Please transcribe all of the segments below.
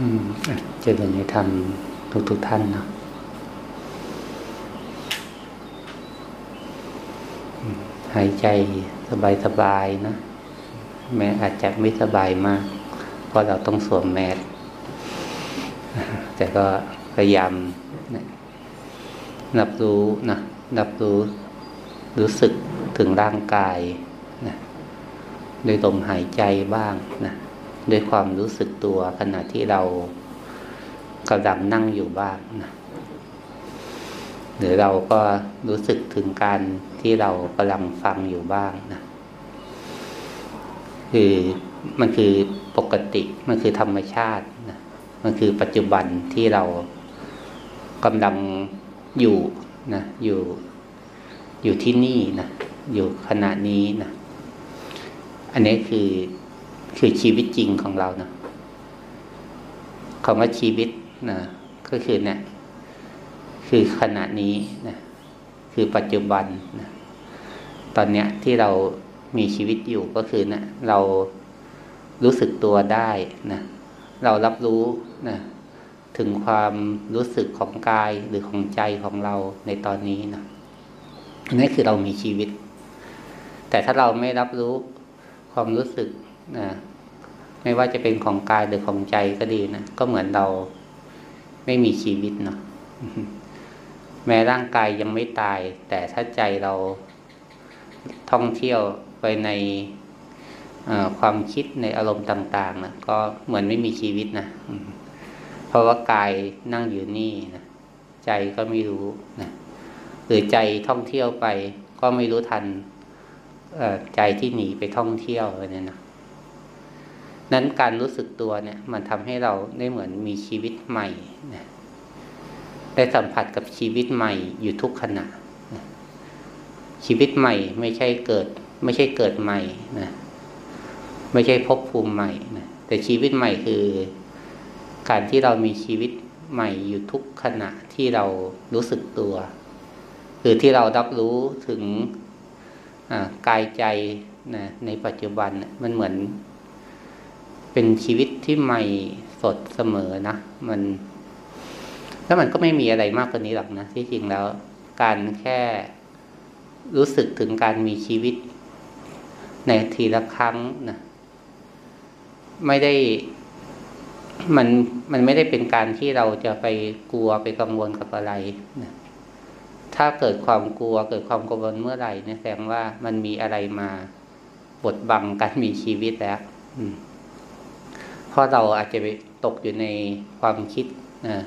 อืมเจริญในธรรมทุกทุกท่านนะหายใจสบายสบายนะ แม้อาจจะไม่สบายมาก เพราะเราต้องสวมแมสแต่ก็พยายามนับรู้นะนับรู้รู้สึกถึงร่างกายนะด้วยลมหายใจบ้างนะ ด้วยความรู้สึกตัวขณะที่เรากำลังนั่งอยู่บ้างนะหรือเราก็รู้สึกถึงการที่เรากำลังฟังอยู่บ้างนะคือมันคือปกติมันคือธรรมชาตินะมันคือปัจจุบันที่เรากำลังอยู่นะอยู่อยู่ที่นี่นะอยู่ขณะนี้นะอันนี้คือ คือชีวิตจริงของเรานะคำว่าชีวิตนะก็คือเนี่ยคือขณะนี้นะคือปัจจุบันนะตอนเนี้ยที่เรามีชีวิตอยู่ก็คือนะเรารู้สึกตัวได้นะเรารับรู้นะถึงความรู้สึกของกายหรือของใจของเราในตอนนี้นะนี่คือเรามีชีวิต แต่ถ้าเราไม่รับรู้ความรู้สึก นะไม่ว่าจะเป็นของกายหรือของใจก็ดีนะก็เหมือนเราไม่มีชีวิตเนาะแม้ร่างกายยังไม่ตาย แต่ถ้าใจเราท่องเที่ยวไปในความคิดในอารมณ์ต่าง ๆนะก็เหมือนไม่มีชีวิตนะเพราะว่ากายนั่งอยู่นี่นะใจก็ไม่รู้นะหรือใจท่องเที่ยวไป ก็ไม่รู้ทันใจที่หนีไปท่องเที่ยวอะไรเนี่ยนะ นั้นการรู้สึกตัวเนี่ย มันทำให้เราได้เหมือนมีชีวิตใหม่นะได้สัมผัสกับชีวิตใหม่อยู่ทุกขณะนะชีวิตใหม่ไม่ใช่เกิด ไม่ใช่เกิดใหม่นะไม่ใช่พบภูมิใหม่นะแต่ชีวิตใหม่คือ การที่เรามีชีวิตใหม่อยู่ทุกขณะที่เรารู้สึกตัวคือที่เรารับรู้ถึงกายใจนะในปัจจุบันมันเหมือน เป็นชีวิตที่ใหม่สดเสมอนะมัน แล้วมันก็ไม่มีอะไรมากกว่านี้หรอกนะที่จริงแล้ว การแค่รู้สึกถึงการมีชีวิต ในทีละครั้งนะไม่ได้มันมันไม่ได้เป็นการที่เราจะไปกลัวไปกังวลกับอะไรนะถ้าเกิดความกลัวเกิดความกังวลเมื่อไหร่เนี่ยแสดงว่ามันมีอะไรมาบดบังการมีชีวิตแล้ว อืม เพราะเราอาจจะไปตกอยู่ในความคิดนะ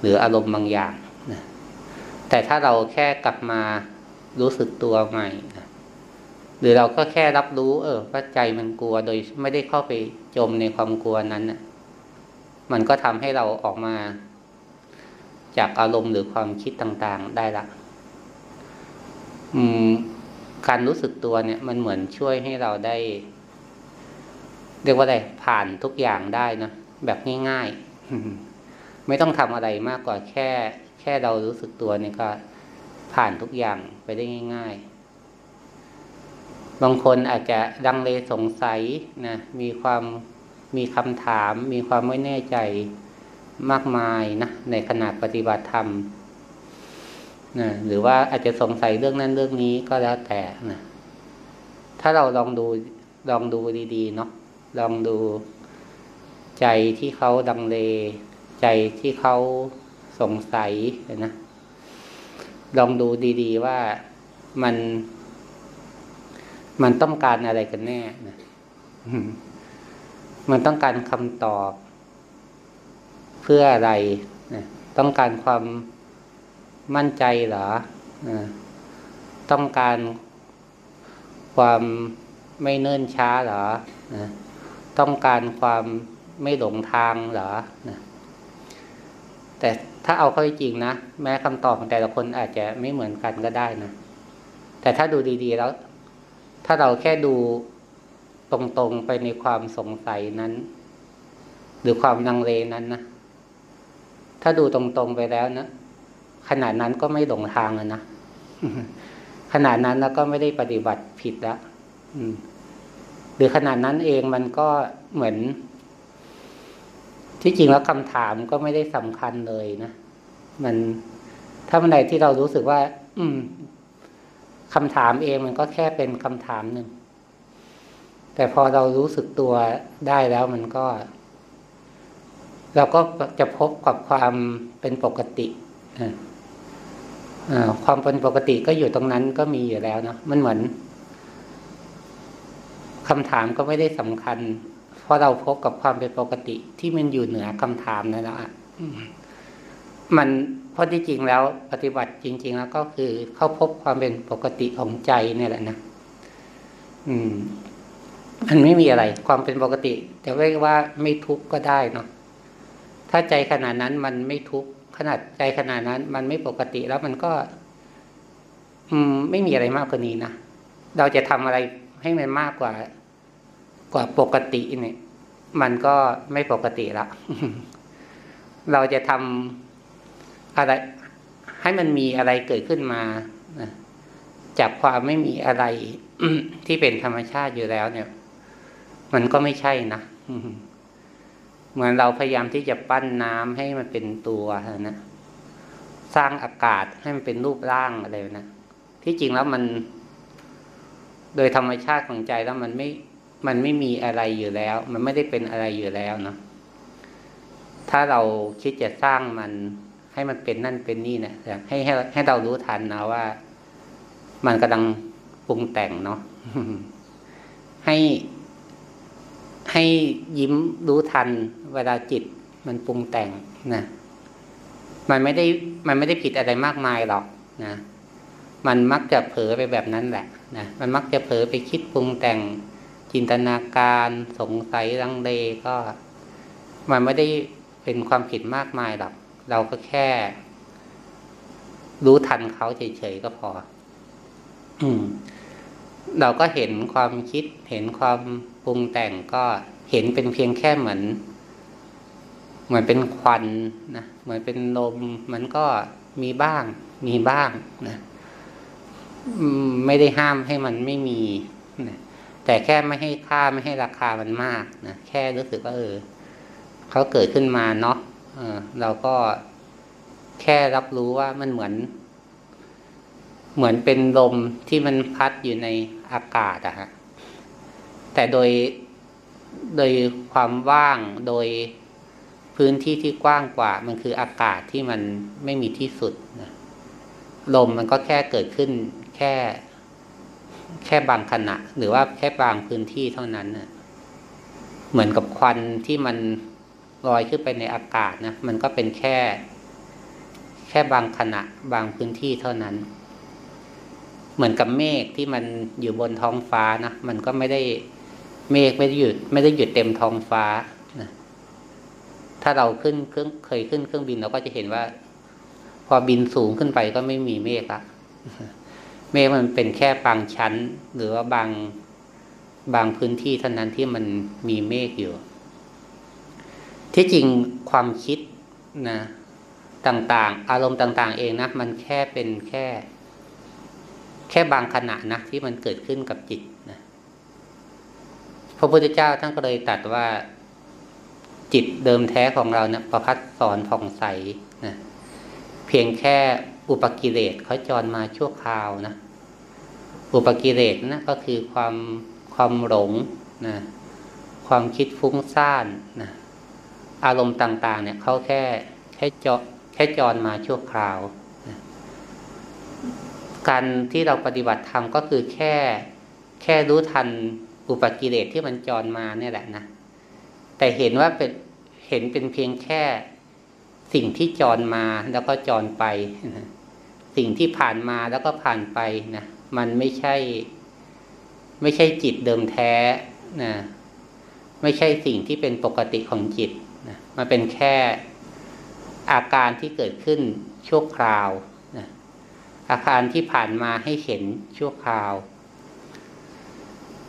หรืออารมณ์บางอย่างนะแต่ถ้าเราแค่กลับมารู้สึกตัวใหม่นะหรือเราก็แค่รับรู้ เออว่าใจมันกลัวโดยไม่ได้เข้าไปจมในความกลัวนั้นนะมันก็ทำให้เราออกมา จากอารมณ์หรือความคิดต่างๆได้ละอืมการรู้สึกตัวเนี่ย มันเหมือนช่วยให้เราได้ เรียกว่าอะไรผ่านทุกอย่างได้นะแบบง่าย ๆ ไม่ต้องทำอะไรมากกว่าแค่ แค่เรารู้สึกตัวนี่ก็ผ่านทุกอย่างไปได้ง่าย ๆ บางคนอาจจะดังเลสงสัยนะมีความมีคำถาม มีความไม่แน่ใจมากมายนะในขณะปฏิบัติธรรมนะหรือว่าอาจจะสงสัยเรื่องนั้นเรื่องนี้ก็แล้วแต่นะถ้าเราลองดูลองดูดีๆเนาะ ลองดูใจที่เขาดังเล ใจที่เขาสงสัยนะลองดูดี ๆ ว่ามัน มันต้องการอะไรกันแน่นะมันต้องการคำตอบ เพื่ออะไรนะต้องการความมั่นใจเหรอนะต้องการความไม่เนิ่นช้าเหรอนะ ต้องการความไม่หลงทางเหรอนะแต่ถ้าเอาเข้าจริงนะ แม้คำตอบของแต่ละคนอาจจะไม่เหมือนกันก็ได้นะ แต่ถ้าดูดีๆแล้ว ถ้าเราแค่ดูตรงๆไปในความสงสัยนั้น หรือความลังเลนั้นนะ ถ้าดูตรงๆไปแล้วนะขนาดนั้นก็ไม่หลงทางแล้วนะขนาดนั้นแล้วก็ไม่ได้ปฏิบัติผิดแล้ว หรือขนาดนั้นเองมันก็เหมือน ที่จริงแล้วคำถามก็ไม่ได้สำคัญเลยนะมันถ้าเมื่อใดที่เรารู้สึกว่า อืมคำถามเองมันก็แค่เป็นคำถามหนึ่ง แต่พอเรารู้สึกตัวได้แล้วมันก็ เราก็จะพบกับความเป็นปกติความเป็นปกติก็อยู่ตรงนั้นก็มีอยู่แล้วเนาะมันเหมือน คำถามก็ไม่ได้สำคัญ เพราะเราพบกับความเป็นปกติที่มันอยู่เหนือคำถามนั่นแหละมันเพราะที่จริงแล้วปฏิบัติจริง ๆ แล้วก็คือเข้าพบความเป็นปกติของใจเนี่ยแหละนะอืม มันไม่มีอะไร ความเป็นปกติจะเรียกว่าไม่ทุกข์ก็ได้เนาะถ้าใจขนาดนั้นมันไม่ทุกข์ขนาดใจขนาดนั้น มันไม่ปกติแล้วมันก็ อืม ไม่มีอะไรมากกว่านี้นะเราจะทำอะไร ให้มันมากกว่า กว่าปกติเนี่ย มันก็ไม่ปกติละเราจะทำอะไร ให้มันมีอะไรเกิดขึ้นมาจากความไม่มีอะไรที่เป็นธรรมชาติอยู่แล้วเนี่ย มันก็ไม่ใช่นะเหมือนเราพยายามที่จะปั้นน้ำให้มันเป็นตัวนะสร้างอากาศให้มันเป็นรูปร่างอะไรนะที่จริงแล้วมัน โดยธรรมชาติของใจแล้วมันไม่ มันไม่มีอะไรอยู่แล้ว มันไม่ได้เป็นอะไรอยู่แล้วเนาะถ้าเราคิดจะสร้างมันให้มันเป็นนั่นเป็นนี่นะให้ให้ให้เรารู้ทันนะว่า มันกำลังปรุงแต่งเนาะให้ให้ยิ้มรู้ทัน เวลาจิตมันปรุงแต่งนะมันไม่ได้มันไม่ได้ผิดอะไรมากมายหรอกนะ มันมักจะเผลอไปแบบนั้นแหละ นะมันมักจะเผลอไปคิดปรุงแต่งจินตนาการสงสัยรังเลก็ มันไม่ได้เป็นความผิดมากมายหรอกเราก็แค่ รู้ทันเขาเฉยๆก็พอ อืม เราก็เห็นความคิด เห็นความปรุงแต่งก็เห็นเป็นเพียงแค่เหมือน เหมือนเป็นควันนะเหมือนเป็นลมมันก็มีบ้าง มีบ้างนะ ไม่ได้ห้ามให้มันไม่มีนะแต่แค่ไม่ให้ค่าไม่ให้ราคามันมากนะแค่รู้สึกว่าเออเขาเกิดขึ้นมาเนาะเออเราก็แค่รับรู้ว่ามันเหมือน เหมือนเป็นลมที่มันพัดอยู่ในอากาศอะฮะแต่โดยโดยความว่างโดยพื้นที่ที่กว้างกว่า มันคืออากาศที่มันไม่มีที่สุดนะลมมันก็แค่เกิดขึ้น แค่แค่บางขณะ หรือว่าแค่บางพื้นที่เท่านั้นนะเหมือนกับควันที่มันลอยขึ้นไปในอากาศนะมันก็เป็นแค่ แค่บางขณะ บางพื้นที่เท่านั้น เหมือนกับเมฆที่มันอยู่บนท้องฟ้านะมันก็ไม่ได้เมฆไม่ได้หยุด ไม่ได้หยุดเต็มท้องฟ้านะถ้าเราขึ้นเครื่องเคยขึ้นเครื่องบินเราก็จะเห็นว่า พอบินสูงขึ้นไปก็ไม่มีเมฆละ เมฆมันเป็นแค่บางชั้น หรือว่าบางบางพื้นที่เท่านั้นที่มันมีเมฆอยู่ ที่จริงความคิดนะต่างๆ อารมณ์ต่าง ๆ เองนะมันแค่เป็นแค่ แค่บางขณะนะที่มันเกิดขึ้นกับจิตนะพระพุทธเจ้าท่านก็เลยตัดว่าจิตเดิมแท้ของเราเนะี่ยประพัดสอนผ่องใสนะเพียงแค่อุปกิเลสเขาจรมาชั่วคราวนะ อุปกิเลสนะก็คือความความหลงนะความคิดฟุ้งซ่านนะอารมณ์ต่าง ๆ เนี่ยเขาแค่แค่จแค่จรมาชั่วคราวนะการที่เราปฏิบัติธรรมก็คือแค่แค่รู้ทันอุปกิเลสที่มันจรมาเนี่ยแหละนะแต่เห็นว่าเป็นเห็นเป็นเพียงแค่สิ่งที่จรมาแล้วก็จรไปนะสิ่งที่ผ่านมาแล้วก็ผ่านไปนะ มันไม่ใช่ ไม่ใช่จิตเดิมแท้นะไม่ใช่สิ่งที่เป็นปกติของจิตนะมันเป็นแค่อาการที่เกิดขึ้นชั่วคราวนะอาการที่ผ่านมาให้เห็นชั่วคราว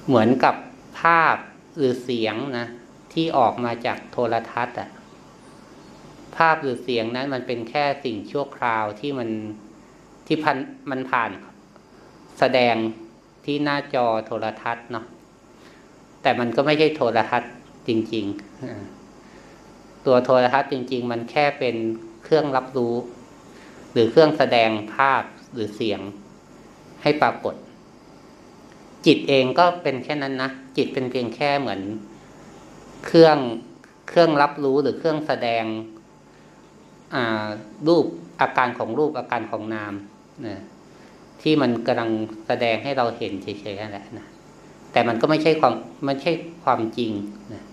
เหมือนกับภาพหรือเสียงนะที่ออกมาจากโทรทัศน์อะภาพหรือเสียงนั้นมันเป็นแค่สิ่งชั่วคราวที่มันที่พันมันผ่าน แสดงที่หน้าจอโทรทัศน์เนาะแต่มันก็ไม่ใช่โทรทัศน์จริง ๆ ตัวโทรทัศน์จริง ๆ มันแค่เป็นเครื่องรับรู้ หรือเครื่องแสดงภาพหรือเสียงให้ปรากฏ จิตเองก็เป็นแค่นั้นนะจิตเป็นเพียงแค่เหมือน เครื่องเครื่องรับรู้หรือเครื่องแสดงรูปอาการของรูปอาการของนามนะ ที่มันกำลังแสดงให้เราเห็นเฉยๆนั่นแหละนะแต่มันก็ไม่ใช่ความมันใช่ความจริงนะ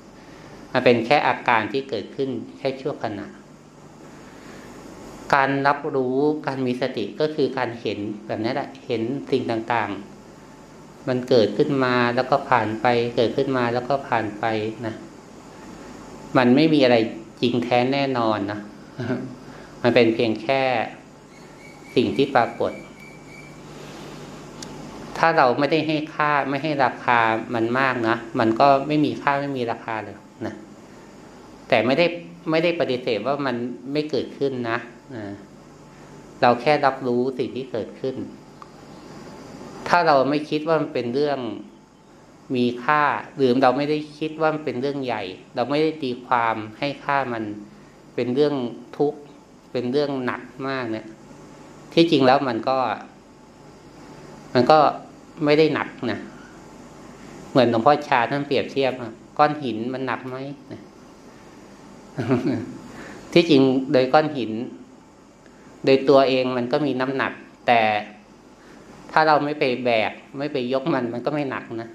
มันเป็นแค่อาการที่เกิดขึ้นแค่ชั่วขณะ การรับรู้การมีสติก็คือการเห็นแบบนี้แหละเห็นสิ่งต่างๆ มันเกิดขึ้นมาแล้วก็ผ่านไป เกิดขึ้นมาแล้วก็ผ่านไปนะมันไม่มีอะไรจริงแท้แน่นอนนะมันเป็นเพียงแค่สิ่งที่ปรากฏ ถ้าเราไม่ได้ให้ค่าไม่ให้ราคามันมากนะ มันก็ไม่มีค่าไม่มีราคาเลยนะแต่ไม่ได้ไม่ได้ปฏิเสธว่ามันไม่เกิดขึ้นนะนะเราแค่รับรู้สิ่งที่เกิดขึ้น ถ้าเราไม่คิดว่ามันเป็นเรื่องมีค่าหรือเราไม่ได้คิดว่ามันเป็นเรื่องใหญ่ เราไม่ได้ตีความให้ค่ามันเป็นเรื่องทุกข์เป็นเรื่องหนักมากเนี่ย ที่จริงแล้วมันก็ มันก็ ไม่ได้หนักนะเหมือนหลวงพ่อชาท่านเปรียบเทียบก้อนหินมันหนักไหมที่จริงโดยก้อนหิน โดยตัวเองมันก็มีน้ำหนัก แต่ถ้าเราไม่ไปแบก ไม่ไปยกมันมันก็ไม่หนักนะ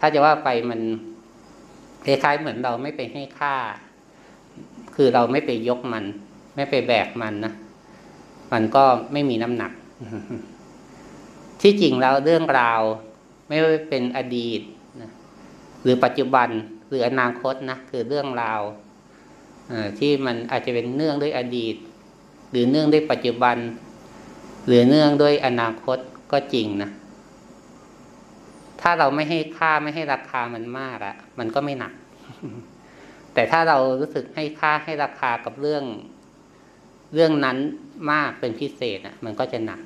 ถ้าจะว่าไปมันคล้ายๆเหมือนเราไม่ไปให้ค่า คือเราไม่ไปยกมัน ไม่ไปแบกมันนะมันก็ไม่มีน้ำหนัก ที่จริงแล้วเรื่องราวไม่ว่าเป็นอดีตนะหรือปัจจุบันหรืออนาคตนะคือเรื่องราวที่มันอาจจะเป็นเนื่องด้วยอดีต หรือเนื่องด้วยปัจจุบัน หรือเนื่องด้วยอนาคตก็จริงนะถ้าเราไม่ให้ค่าไม่ให้ราคามันมากอะมันก็ไม่หนัก แต่ถ้าเรารู้สึกให้ค่าให้ราคากับเรื่อง เรื่องนั้นมากเป็นพิเศษอะมันก็จะหนัก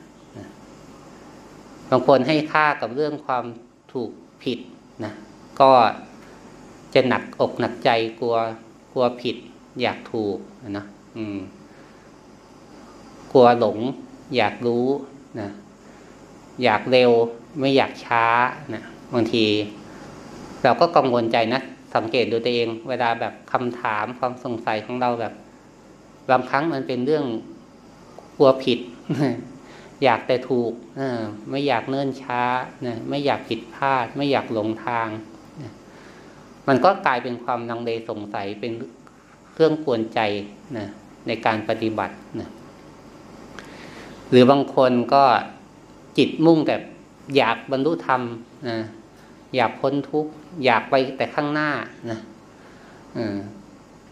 บางคนให้ค่ากับเรื่องความถูกผิดนะก็จะหนักอกหนักใจกลัวกลัวผิด อยากถูกนะอืม กลัวหลง อยากรู้นะอยากเร็วไม่อยากช้านะบางที เราก็กังวลใจนะสังเกตดูตัวเอง เวลาแบบคำถามความสงสัยของเราแบบบางครั้งมันเป็นเรื่องกลัวผิด อยากแต่ถูกไม่อยากเนิ่นช้าไม่อยากผิดพลาด ไม่อยากหลงทางมันก็กลายเป็นความนังเลสงสัยเป็นเครื่องกวนใจนะในการปฏิบัตินะหรือบางคนก็จิตมุ่งแต่อยากบรรลุธรรมนะอยากพ้นทุกข์อยากไปแต่ข้างหน้านะ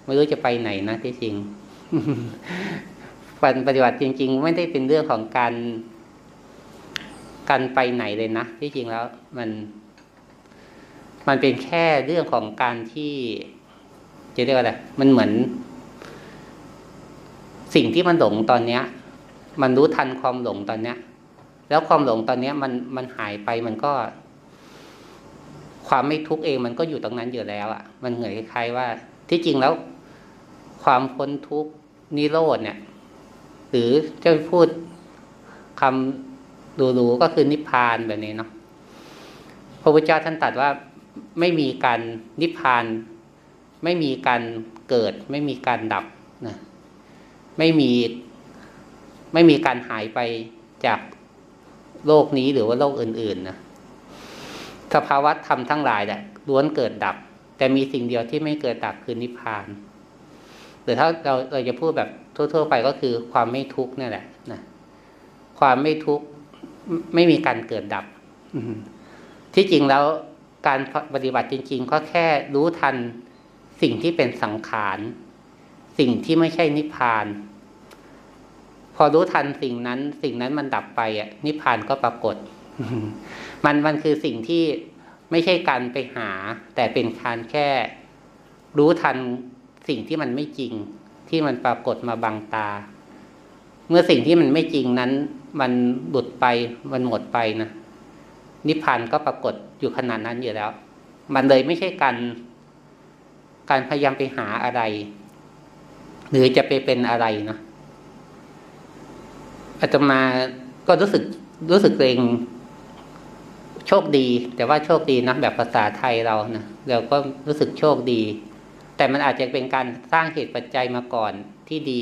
ไม่รู้จะไปไหนนะที่จริง ปฏิบัติจริง ๆ ไม่ได้เป็นเรื่องของการการไปไหนเลยนะที่จริงแล้วมัน มันเป็นแค่เรื่องของการที่ จะเรียกว่าอะไรมันเหมือน สิ่งที่มันหลงตอนเนี้ย มันรู้ทันความหลงตอนเนี้ย แล้วความหลงตอนเนี้ย มันมันหายไปมันก็ ความไม่ทุกข์เองมันก็อยู่ตรงนั้นอยู่แล้วอะ่ะ มันเหมือนคล้ายว่า ที่จริงแล้ว ความพ้นทุกข์นิโรธเนี่ย หรือจะพูดคำดูๆก็คือนิพพานแบบนี้เนาะพระพุทธเจ้าท่านตรัสว่าไม่มีการนิพพาน ไม่มีการเกิด ไม่มีการดับนะไม่มีไม่มีการหายไปจากโลกนี้หรือว่าโลกอื่นๆนะสภาวะธรรมทั้งหลายแหละล้วนเกิดดับ แต่มีสิ่งเดียวที่ไม่เกิดดับคือนิพพานหรือถ้าเราเราจะพูดแบบ ทั่ว ๆ ไปก็คือความไม่ทุกข์นี่แหละนะความไม่ทุกข์ไม่มีการเกิดดับที่จริงแล้วการปฏิบัติจริง ๆ ก็แค่รู้ทันสิ่งที่เป็นสังขารสิ่งที่ไม่ใช่นิพพาน พอรู้ทันสิ่งนั้น สิ่งนั้นมันดับไปอะ นิพพานก็ปรากฏ มันมันคือสิ่งที่ไม่ใช่การไปหา แต่เป็นการแค่รู้ทันสิ่งที่มันไม่จริง ที่มันปรากฏมาบังตา เมื่อสิ่งที่มันไม่จริงนั้น มันหลุดไปมันหมดไปนะนิพพานก็ปรากฏอยู่ขนาดนั้นอยู่แล้ว มันเลยไม่ใช่การการพยายามไปหาอะไร หรือจะไปเป็นอะไรเนาะอาตมาก็รู้สึกรู้สึกเองโชคดี แต่ว่าโชคดีนะแบบภาษาไทยเรานะเราก็รู้สึกโชคดี แต่มันอาจจะเป็นการสร้างเหตุปัจจัยมาก่อนที่ดี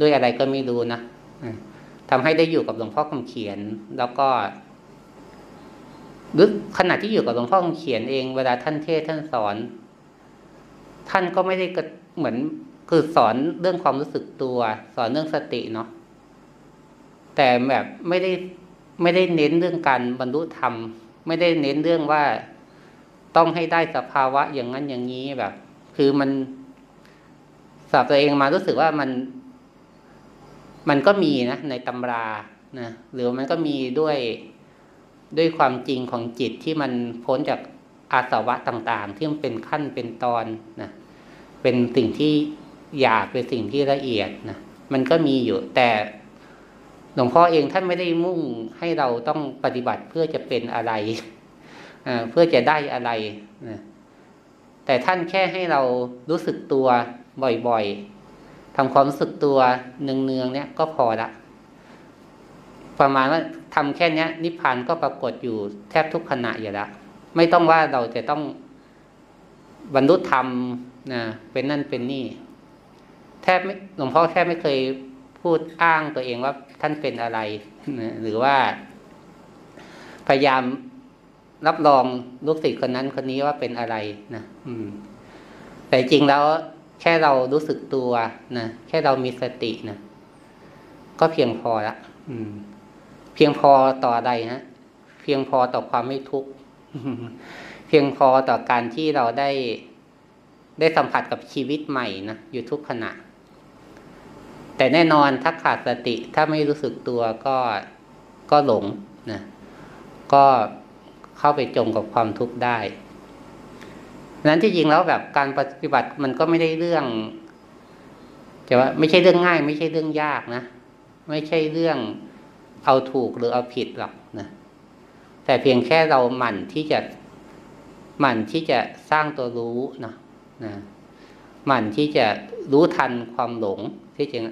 ด้วยอะไรก็ไม่รู้นะทำให้ได้อยู่กับหลวงพ่อคำเขียน แล้วก็หรือขณะที่อยู่กับหลวงพ่อคำเขียนเองเวลาท่านเทศท่านสอน ท่านก็ไม่ได้เหมือนคือสอนเรื่องความรู้สึกตัว สอนเรื่องสติเนาะแต่แบบไม่ได้ไม่ได้เน้นเรื่องการบรรลุธรรม ไม่ได้เน้นเรื่องว่าต้องให้ได้สภาวะอย่างนั้นอย่างนี้แบบ คือมันสอบตัวเองมารู้สึกว่ามัน มันก็มีนะในตำรานะหรือมันก็มีด้วยด้วยความจริงของจิตที่มันพ้นจากอาสวะต่างๆ ที่มันเป็นขั้นเป็นตอนนะเป็นสิ่งที่หยาบเป็นสิ่งที่ละเอียดนะมันก็มีอยู่ แต่หลวงพ่อเองท่านไม่ได้มุ่งให้เราต้องปฏิบัติเพื่อจะเป็นอะไรเพื่อจะได้อะไรนะ แต่ท่านแค่ให้เรารู้สึกตัวบ่อยๆทำความรู้สึกตัวเนืองๆเนี่ยก็พอละประมาณว่าทำแค่นี้นิพพานก็ปรากฏอยู่แทบทุกขณะอยู่แล้วไม่ต้องว่าเราจะต้องบรรลุธรรมนะเป็นนั่นเป็นนี่ แทบไม่หลวงพ่อแทบไม่เคยพูดอ้างตัวเองว่าท่านเป็นอะไรนะหรือว่า พยายาม รับรองลูกศิษย์คนนั้นคนนี้ว่าเป็นอะไรนะอืม แต่จริงแล้วแค่เรารู้สึกตัวนะแค่เรามีสตินะก็เพียงพอละอืม เพียงพอต่ออะไรฮะเพียงพอต่อความไม่ทุกข์เพียงพอต่อการที่เราได้ได้สัมผัสกับชีวิตใหม่นะอยู่ทุกขณะ แต่แน่นอนถ้าขาดสติถ้าไม่รู้สึกตัวก็ก็หลงนะก็ เข้าไปจมกับความทุกข์ได้นั้นที่จริงแล้วแบบการปฏิบัติมันก็ไม่ได้เรื่องจะว่าไม่ใช่เรื่องง่าย ไม่ใช่เรื่องยากนะ ไม่ใช่เรื่องเอาถูกหรือเอาผิดหรอกนะแต่เพียงแค่เราหมั่นที่จะหมั่นที่จะสร้างตัวรู้นะนะหมั่นที่จะรู้ทันความหลงที่จริง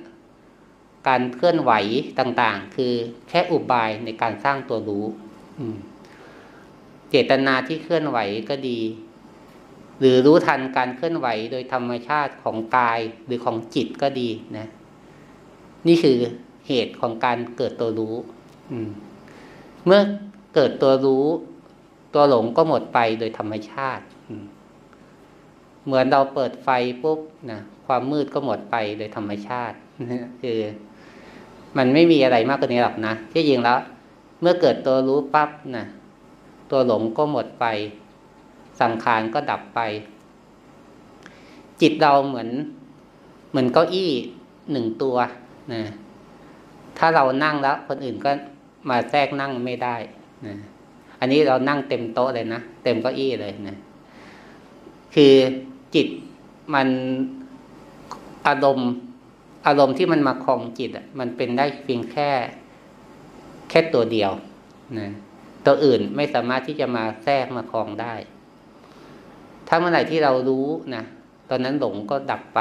การเคลื่อนไหวต่าง ๆ คือแค่อุบายในการสร้างตัวรู้ อืม เจตนาที่เคลื่อนไหวก็ดี หรือรู้ทันการเคลื่อนไหวโดยธรรมชาติของกายหรือของจิตก็ดีนะ นี่คือเหตุของการเกิดตัวรู้มเมื่อเกิดตัวรู้ ตัวหลงก็หมดไปโดยธรรมชาติเหมือนเราเปิดไฟปุ๊บนะความมืดก็หมดไปโดยธรรมชาติคือ มันไม่มีอะไรมากกว่านี้หรอกนะที่จริงแล้ว เมื่อเกิดตัวรู้ปั๊บนะ ตัวหลงก็หมดไป สังขารก็ดับไป จิตเราเหมือน เหมือนเก้าอี้หนึ่งตัวนะถ้าเรานั่งแล้ว คนอื่นก็มาแทรกนั่งไม่ได้นะอันนี้เรานั่งเต็มโต๊ะเลยนะ เต็มเก้าอี้เลยนะคือจิตมันอารมณ์ อารมณ์ที่มันมาคลองจิตอะมันเป็นได้เพียงแค่ แค่ตัวเดียวนะ ตัวอื่นไม่สามารถที่จะมาแทรกมาคลองได้ ถ้าเมื่อไหร่ที่เรารู้นะตอนนั้นหลงก็ดับไป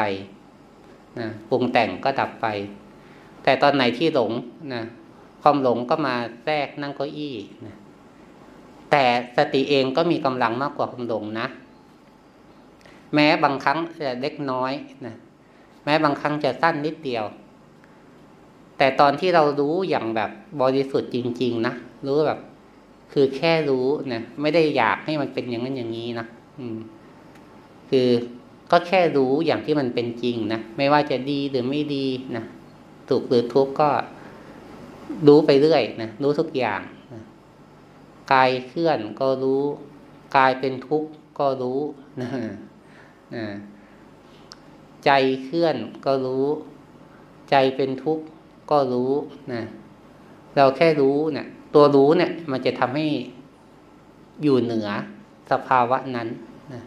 นะปรุงแต่งก็ดับไป แต่ตอนไหนที่หลงนะความหลงก็มาแทรกนั่งเก้าอี้นะแต่สติเองก็มีกำลังมากกว่าความหลงนะแม้บางครั้งจะเล็กน้อยนะแม้บางครั้งจะสั้นนิดเดียว แต่ตอนที่เรารู้อย่างแบบบริสุทธิ์จริง ๆ นะรู้แบบ คือแค่รู้นะไม่ได้อยากให้มันเป็นอย่างนั้นอย่างนี้นะอืม คือก็แค่รู้อย่างที่มันเป็นจริงนะไม่ว่าจะดีหรือไม่ดีนะถูกหรือทุกข์ก็รู้ไปเรื่อยนะรู้ทุกอย่างนะกายเคลื่อนก็รู้ กายเป็นทุกข์ก็รู้นะนะใจเคลื่อนก็รู้ ใจเป็นทุกข์ก็รู้นะเราแค่รู้เนะี่ย ตัวรู้เนี่ย มันจะทำให้อยู่เหนือสภาวะนั้นนะ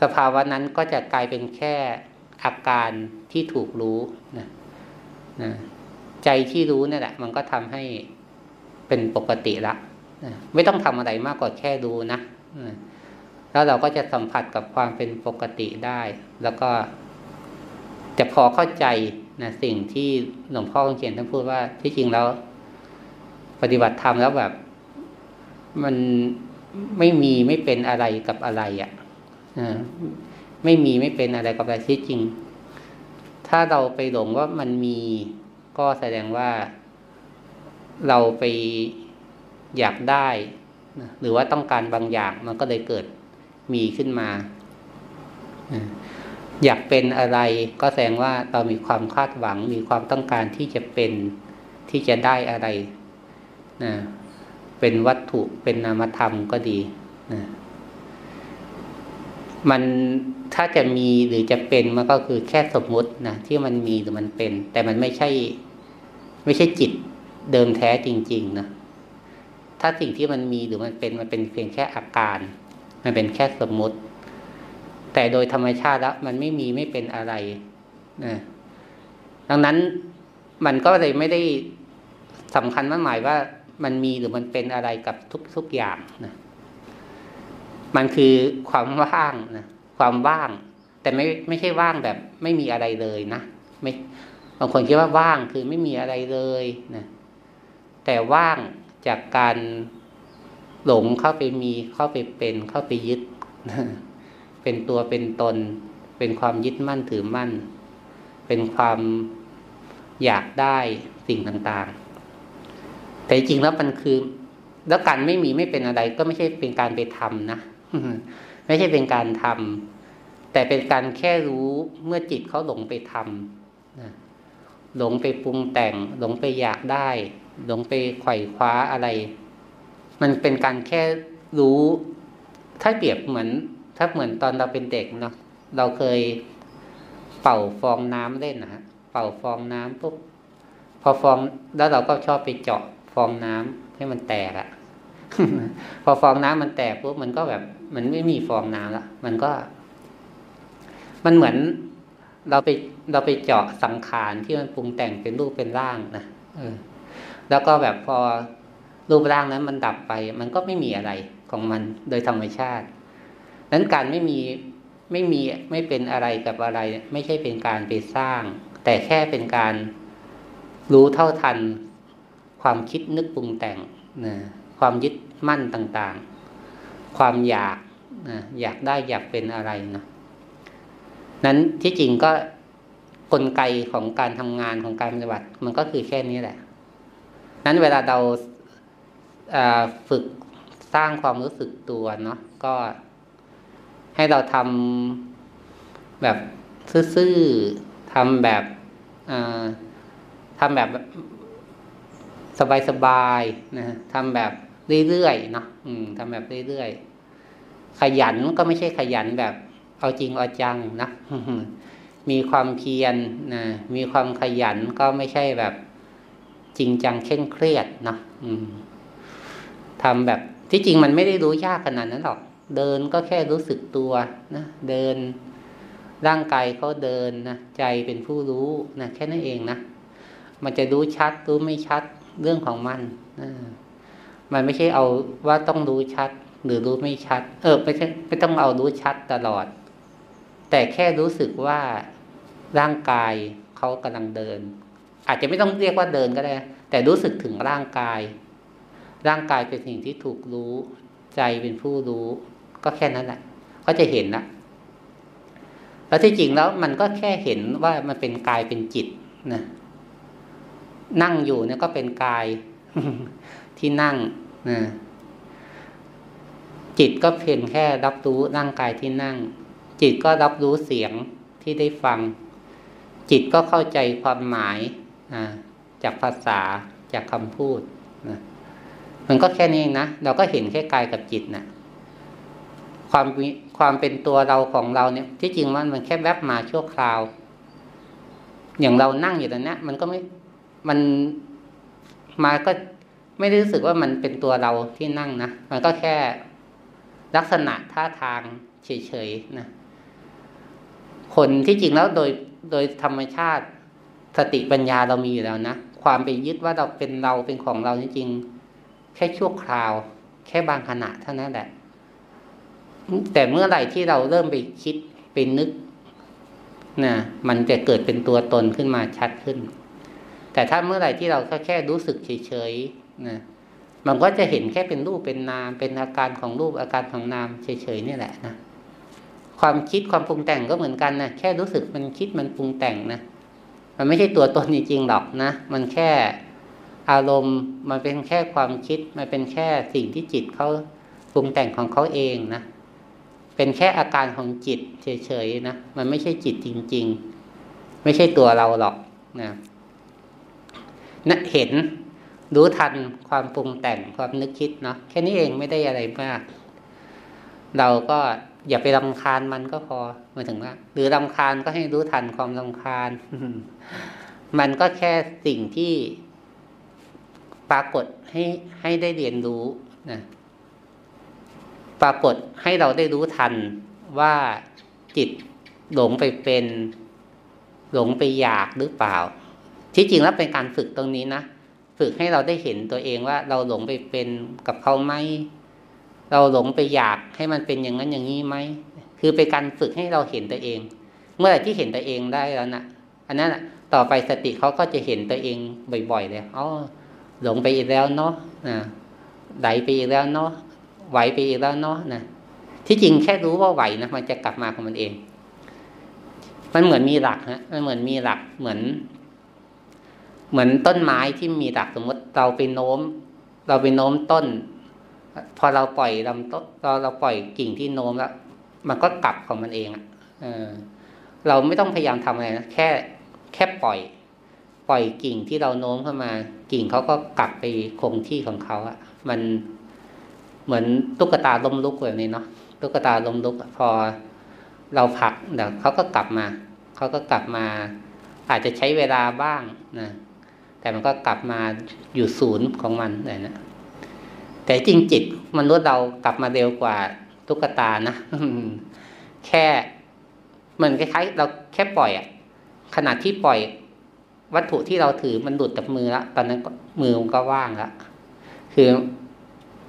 สภาวะนั้นก็จะกลายเป็นแค่อาการที่ถูกรู้นะนะใจที่รู้นี่แหละ มันก็ทำให้เป็นปกติละนะไม่ต้องทำอะไรมากกว่าแค่รู้นะนะแล้วเราก็จะสัมผัสกับความเป็นปกติได้ แล้วก็จะพอเข้าใจนะสิ่งที่หลวงพ่อเขียนท่านพูดว่าที่จริงแล้ว ปฏิบัติธรรมแล้วแบบ มันไม่มีไม่เป็นอะไรกับอะไรอะ่ะไม่มีไม่เป็นอะไรกับอะไรที่จริง ถ้าเราไปหลงว่ามันมีก็แสดงว่าเราไปอยากได้หรือว่าต้องการบางอย่างมันก็เลยเกิดมีขึ้นมา อยากเป็นอะไรก็แสดงว่าเรามีความคาดหวัง มีความต้องการที่จะเป็นที่จะได้อะไร นะเป็นวัตถุเป็นนามธรรมก็ดีนะมันถ้าจะมีหรือจะเป็นมันก็คือแค่สมมุตินะที่มันมีหรือมันเป็น แต่มันไม่ใช่ ไม่ใช่จิตเดิมแท้จริง ๆ นะถ้าสิ่งที่มันมีหรือมันเป็นมันเป็นเพียงแค่อาการ มันเป็นแค่สมมุติ แต่โดยธรรมชาติแล้วมันไม่มีไม่เป็นอะไรนะดังนั้นมันก็เลยไม่ได้สำคัญมากหมายว่า มันมีหรือมันเป็นอะไรกับทุกๆอย่างนะมันคือความว่างนะความว่าง แต่ไม่ไม่ใช่ว่างแบบ ไม่มีอะไรเลยนะไม่บางคนคิดว่าว่างคือไม่มีอะไรเลยนะแต่ว่างจากการหลงเข้าไปมีเข้าไปเป็นเข้าไปยึด เป็นตัวเป็นตน เป็นความยึดมั่นถือมั่น เป็นความอยากได้สิ่งต่างๆ แต่จริงแล้วมันคือ แล้วการไม่มีไม่เป็นอะไร ก็ไม่ใช่เป็นการไปทำนะไม่ใช่เป็นการทำแต่เป็นการแค่รู้เมื่อจิตเขาหลงไปทำนะหลงไปปรุงแต่ง หลงไปอยากได้ หลงไปไขว่คว้าอะไร มันเป็นการแค่รู้ ถ้าเปรียบเหมือน ถ้าเหมือนตอนเราเป็นเด็กเนาะเราเคยเป่าฟองน้ำเล่นนะฮะเป่าฟองน้ำปุ๊บพอฟองแล้วเราก็ชอบไปเจาะ ฟองน้ำให้มันแตกอะพอฟองน้ำมันแตกปุ๊บมันก็แบบมันไม่มีฟองน้ำละมันก็ มันเหมือนเราไปเราไปเจาะสังขารที่มันปรุงแต่งเป็นรูปเป็นร่างนะเออ แล้วก็แบบพอรูปร่างนั้นมันดับไป มันก็ไม่มีอะไรของมันโดยธรรมชาตินั้นการไม่มีไม่มีไม่เป็นอะไรกับอะไร ไม่ใช่เป็นการไปสร้าง แต่แค่เป็นการรู้เท่าทัน ความคิดนึกปรุงแต่งนะความยึดมั่นต่างๆ ความอยากนะอยากได้อยากเป็นอะไรนะนั้นที่จริงก็กลไกของการทำงานของการปฏิบัติ มันก็คือแค่นี้แหละ นั้นเวลาเราฝึกสร้างความรู้สึกตัวเนาะก็ให้เราทำแบบซื่อๆทำแบบทำแบบ สบายๆนะทำแบบเรื่อยๆเนาะทำแบบเรื่อยๆขยันก็ไม่ใช่ขยันแบบ เอาจริงเอาจังนะมีความเพียรนะมีความขยันก็ไม่ใช่แบบจริงจังเคร่งเครียดนะทำแบบที่จริงมันไม่ได้รู้ยากขนาดนั้นหรอก เดินก็แค่รู้สึกตัวนะเดินร่างกายเขาเดินนะใจเป็นผู้รู้นะแค่นั้นเองนะมันจะรู้ชัดรู้ไม่ชัด เรื่องของมันนมันไม่ใช่เอาว่าต้องรู้ชัด หรือรู้ไม่ชัด เออไม่ใช่ไม่ต้องเอารู้ชัดตลอด แต่แค่รู้สึกว่าร่างกายเขากำลังเดิน อาจจะไม่ต้องเรียกว่าเดินก็ได้ แต่รู้สึกถึงร่างกาย ร่างกายเป็นสิ่งที่ถูกรู้ ใจเป็นผู้รู้ ก็แค่นั้นแหละก็จะเห็นนะแล้วที่จริงแล้วมันก็แค่เห็นว่ามันเป็นกายเป็นจิตนะ นั่งอยู่เนี่ยก็เป็นกายที่นั่งนะจิตก็เพียงแค่รับรู้ร่างกายที่นั่ง จิตก็รับรู้เสียงที่ได้ฟัง จิตก็เข้าใจความหมายจากภาษาจากคำพูดนะมันก็แค่นี้เองนะเราก็เห็นแค่กายกับจิตนะความความเป็นตัวเราของเราเนี่ย ที่จริงมันมันแค่แวบมาชั่วคราว อย่างเรานั่งอยู่ตรงนี้มันก็ไม่ มันมาก็ไม่ได้รู้สึกว่ามันเป็นตัวเราที่นั่งนะ มันก็แค่ลักษณะท่าทางเฉยๆนะคนที่จริงแล้วโดยโดยธรรมชาติสติปัญญาเรามีอยู่แล้วนะ ความไปยึดว่าเราเป็นเราเป็นของเราจริงๆแค่ชั่วคราว แค่บางขณะเท่านั้นแหละ แต่เมื่อไหร่ที่เราเริ่มไปคิดไปนึกนะมันจะเกิดเป็นตัวตนขึ้นมาชัดขึ้น แต่ถ้าเมื่อไหร่ที่เราแค่แค่รู้สึกเฉยๆนะมันก็จะเห็นแค่เป็นรูปเป็นนาม เป็นอาการของรูปอาการของนามเฉยๆนี่แหละนะความคิดความปรุงแต่งก็เหมือนกันนะแค่รู้สึกมันคิดมันปรุงแต่งนะมันไม่ใช่ตัวตนจริงๆหรอกนะมันแค่อารมณ์มันเป็นแค่ความคิด มันเป็นแค่สิ่งที่จิตเขาปรุงแต่งของเขาเองนะเป็นแค่อาการของจิตเฉยๆนะมันไม่ใช่จิตจริง ๆ ไม่ใช่ตัวเราหรอกนะ นะเห็นรู้ทันความปรุงแต่งความนึกคิดเนาะแค่นี้เองไม่ได้อะไรมาก เราก็อย่าไปรำคาญมันก็พอมาถึงว่า หรือรำคาญก็ให้รู้ทันความรำคาญ มันก็แค่สิ่งที่ปรากฏให้ให้ได้เรียนรู้นะปรากฏให้เราได้รู้ทันว่าจิตหลงไปเป็น หลงไปอยากหรือเปล่า ที่จริงแล้วเป็นการฝึกตรงนี้นะฝึกให้เราได้เห็นตัวเองว่าเราหลงไปเป็นกับเขาไหมเราหลงไปอยากให้มันเป็นอย่างนั้นอย่างนี้ไหมคือเป็นการฝึกให้เราเห็นตัวเอง เมื่อไหร่ที่เห็นตัวเองได้แล้วนะอันนั้นต่อไปสติเขาก็จะเห็นตัวเองบ่อยๆเลยอ๋อหลงไปอีกแล้วเนาะนะไหลไปอีกแล้วเนาะไหวไปอีกแล้วเนาะนะที่จริงแค่รู้ว่าไหวนะมันจะกลับมาของมันเอง มันเหมือนมีหลักฮะมันเหมือนมีหลักเหมือน เหมือนต้นไม้ที่มีหลักสมมติเราไปโน้ม เราไปโน้มต้น พอเราปล่อยลำต้นเราเราปล่อยกิ่งที่โน้มแล้วมันก็กลับของมันเองอะเออเราไม่ต้องพยายามทำอะไรนะแค่แค่ปล่อย ปล่อยกิ่งที่เราโน้มเข้ามา กิ่งเขาก็กลับไปคงที่ของเขาอะ มันเหมือนตุ๊กตาล้มลุกแบบนี้เนาะตุ๊กตาล้มลุกพอเราผลักเดี๋ยวเขาก็กลับมาเขาก็กลับมา อาจจะใช้เวลาบ้างนะ แต่มันก็กลับมาอยู่ศูนย์ของมันเลยนะแต่จริงจิตมนุษย์เรากลับมาเร็วกว่าตุ๊กตานะแค่มันคล้ายๆเราแค่ปล่อยอะขนาดที่ปล่อยวัตถุที่เราถือมันหลุดจากมือล้วตอนนั้นมือมันก็ว่างล้วคือ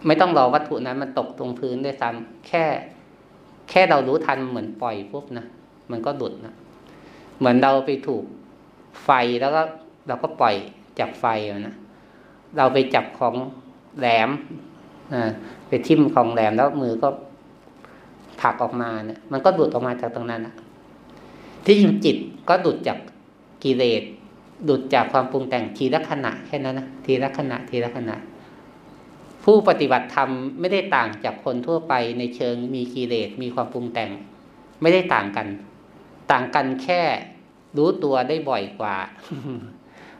ไม่ต้องรอวัตถุนั้นมันตกตรงพื้นด้วยซ้ำแค่ แค่เรารู้ทันเหมือนปล่อยปุ๊บนะมันก็ดุดนะเหมือนเราไปถูกไฟแล้วก็เราก็ปล่อย จับไฟนะเราไปจับของแหลมไปทิ่มของแหลมแล้วมือก็ผักออกมาเนะี่ย มันก็ดุดออกมาจากตรงนั้นนะที่จริงจิตก็ดุดจากกิเลสดุดจากความปรุงแต่งทีละขณะแค่นั้นนะทีละขณะทีละขณะ ผู้ปฏิบัติธรรมไม่ได้ต่างจากคนทั่วไปในเชิงมีกิเลสมีความปรุงแต่ง ไม่ได้ต่างกัน ต่างกันแค่รู้ตัวได้บ่อยกว่า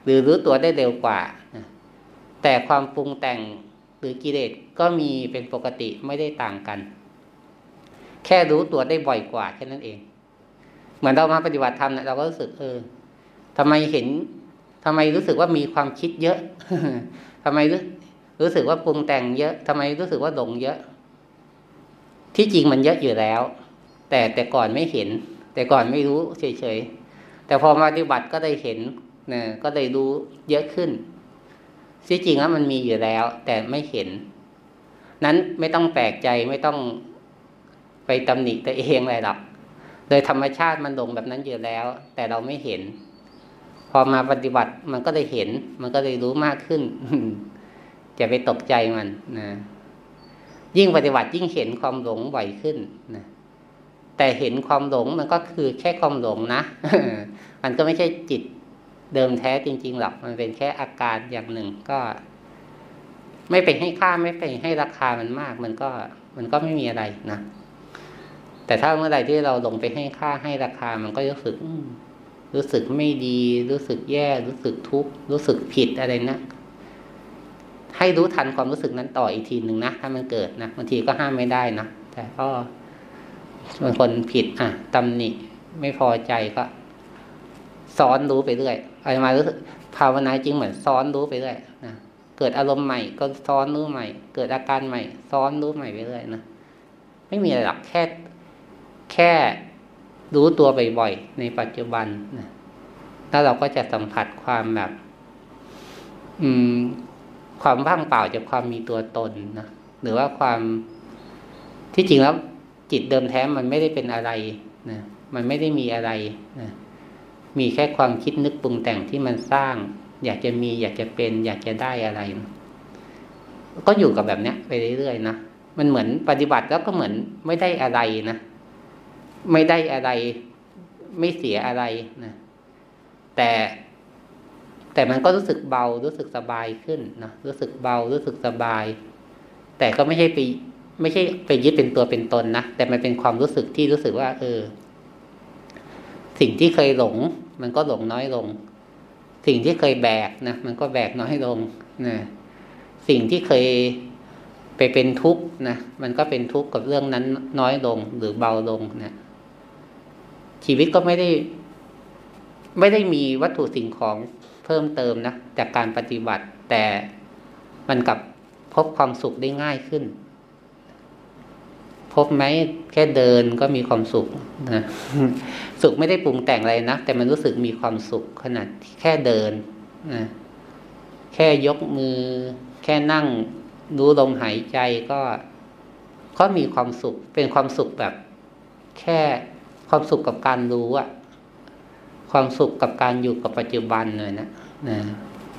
หรือรู้ตัวได้เร็วกว่า แต่ความปรุงแต่งหรือกิเลสก็มีเป็นปกติไม่ได้ต่างกัน แค่รู้ตัวได้บ่อยกว่าแค่นั้นเอง เหมือนเรามาปฏิบัติธรรมเนี่ยเราก็รู้สึกเออทำไมเห็นทำไมรู้สึกว่ามีความคิดเยอะทำไมรู้รู้สึกว่าปรุงแต่งเยอะทำไมรู้สึกว่าหลงเยอะ ที่จริงมันเยอะอยู่แล้ว แต่แต่ก่อนไม่เห็น แต่ก่อนไม่รู้เฉยๆแต่พอมาปฏิบัติก็ได้เห็น นะก็ได้รู้เยอะขึ้นที่จริงแล้วมันมีอยู่แล้ว แต่ไม่เห็น นั้นไม่ต้องแปลกใจไม่ต้องไปตำหนิตัวเองอะไรหรอกโดยธรรมชาติมันลงแบบนั้นอยู่แล้ว แต่เราไม่เห็น พอมาปฏิบัติมันก็ได้เห็น มันก็ได้รู้มากขึ้นจะไปตกใจมันนะยิ่งปฏิบัติยิ่งเห็นความหลงบ่อยขึ้นนะแต่เห็นความหลงมันก็คือแค่ความหลงนะ มันก็ไม่ใช่จิต เดิมแท้จริง ๆ หรอกมันเป็นแค่อาการอย่างหนึ่งก็ ไม่ไปให้ค่าไม่ไปให้ราคามันมาก มันก็ มันก็ไม่มีอะไรนะแต่ถ้าเมื่อไหร่ที่เราลงไปให้ค่าให้ราคามันก็รู้สึกรู้สึกไม่ดี รู้สึกแย่ รู้สึกทุกข์รู้สึกผิดอะไรนะให้รู้ทันความรู้สึกนั้นต่ออีกทีหนึ่งนะถ้ามันเกิดนะบางทีก็ห้ามไม่ได้นะแต่ก็บางคนผิด อะตำหนิไม่พอใจก็ ซ้อนรู้ไปเรื่อย อะไรมารู้สึกภาวนาจริงเหมือนซ้อนรู้ไปเรื่อยนะเกิดอารมณ์ใหม่ก็ซ้อนรู้ใหม่ เกิดอาการใหม่ ซ้อนรู้ใหม่ไปเรื่อยนะไม่มีอะไรหรอกแค่แค่รู้ตัวบ่อยๆในปัจจุบันนะแล้วเราก็จะสัมผัสความแบบ อืม ความว่างเปล่าจากความมีตัวตนนะหรือว่าความที่จริงแล้วจิตเดิมแท้มันไม่ได้เป็นอะไรนะมันไม่ได้มีอะไรนะ มีแค่ความคิดนึกปรุงแต่งที่มันสร้าง อยากจะมีอยากจะเป็น อยากจะได้อะไร ก็อยู่กับแบบเนี้ยไปเรื่อยๆนะมันเหมือนปฏิบัติแล้วก็เหมือนไม่ได้อะไรนะไม่ได้อะไร ไม่เสียอะไรนะแต่แต่มันก็รู้สึกเบารู้สึกสบายขึ้นนะรู้สึกเบารู้สึกสบาย แต่ก็ไม่ใช่ไปไม่ใช่ไปยึดเป็นตัวเป็นตนนะแต่มันเป็นความรู้สึกที่รู้สึกว่า เออ สิ่งที่เคยหลง มันก็หลงน้อยลง สิ่งที่เคยแบกนะมันก็แบกน้อยลงนะสิ่งที่เคยไปเป็นทุกข์นะมันก็เป็นทุกข์กับเรื่องนั้นน้อยลงหรือเบาลงนะชีวิตก็ไม่ได้ ไม่ได้มีวัตถุสิ่งของเพิ่มเติมนะจากการปฏิบัติ แต่มันกับพบความสุขได้ง่ายขึ้น บไหมแค่เดินก็มีความสุขนะสุขไม่ได้ปรุงแต่งอะไรนะแต่มันรู้สึกมีความสุขขนาดแค่เดินนะแค่ยกมือ แค่นั่งรู้ลมหายใจก็ก็มีความสุข เป็นความสุขแบบ แค่ความสุขกับการรู้อะความสุขกับการอยู่กับปัจจุบันเลยนะนะ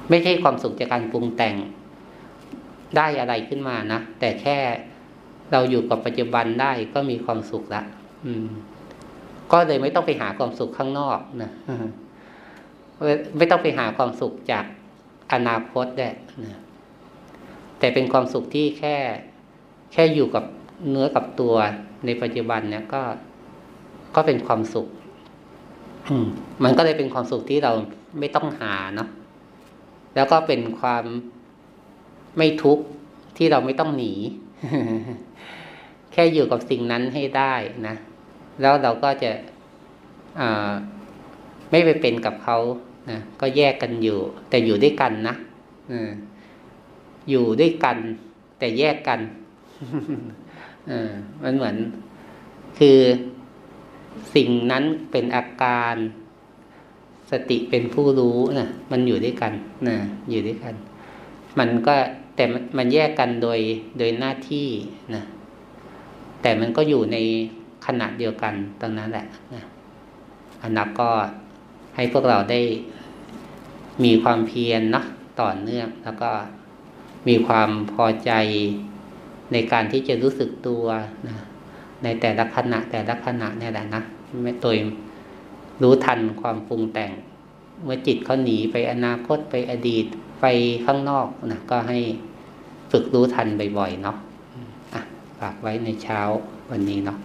ไม่ใช่ความสุขจากการปรุงแต่งได้อะไรขึ้นมานะแต่แค่ เราอยู่กับปัจจุบันได้ก็มีความสุขละอืม ก็เลยไม่ต้องไปหาความสุขข้างนอกนะไม่ต้องไปหาความสุขจากอนาคตได้นะแต่เป็นความสุขที่แค่ แค่อยู่กับเนื้อกับตัวในปัจจุบันเนี่ยก็ก็เป็นความสุขมันก็เลยเป็นความสุขที่เราไม่ต้องหาเนาะแล้วก็เป็นความไม่ทุกข์ที่เราไม่ต้องหนี แค่อยู่กับสิ่งนั้นให้ได้นะ แล้วเราก็จะไม่ไปเป็นกับเขานะก็แยกกันอยู่ แต่อยู่ด้วยกันนะอยู่ด้วยกัน แต่แยกกันมันเหมือน คือสิ่งนั้นเป็นอาการ สติเป็นผู้รู้นะมันอยู่ด้วยกันนะอยู่ด้วยกัน มันก็แต่มันแยกกันโดยโดยหน้าที่นะ แต่มันก็อยู่ในขณะเดียวกันตรงนั้นแหละนะอันนับก็ให้พวกเราได้มีความเพียรเนาะต่อเนื่องแล้วก็มีความพอใจในการที่จะรู้สึกตัวนะในแต่ละขณะแต่ละขณะเนี่ยแหละนะไม่ตัวรู้ทันความปรุงแต่ง เมื่อจิตเขาหนีไปอนาคตไปอดีตไปข้างนอกนะก็ให้ฝึกรู้ทันบ่อยๆเนาะะ ฝากไว้ในเช้าวันนี้เนาะ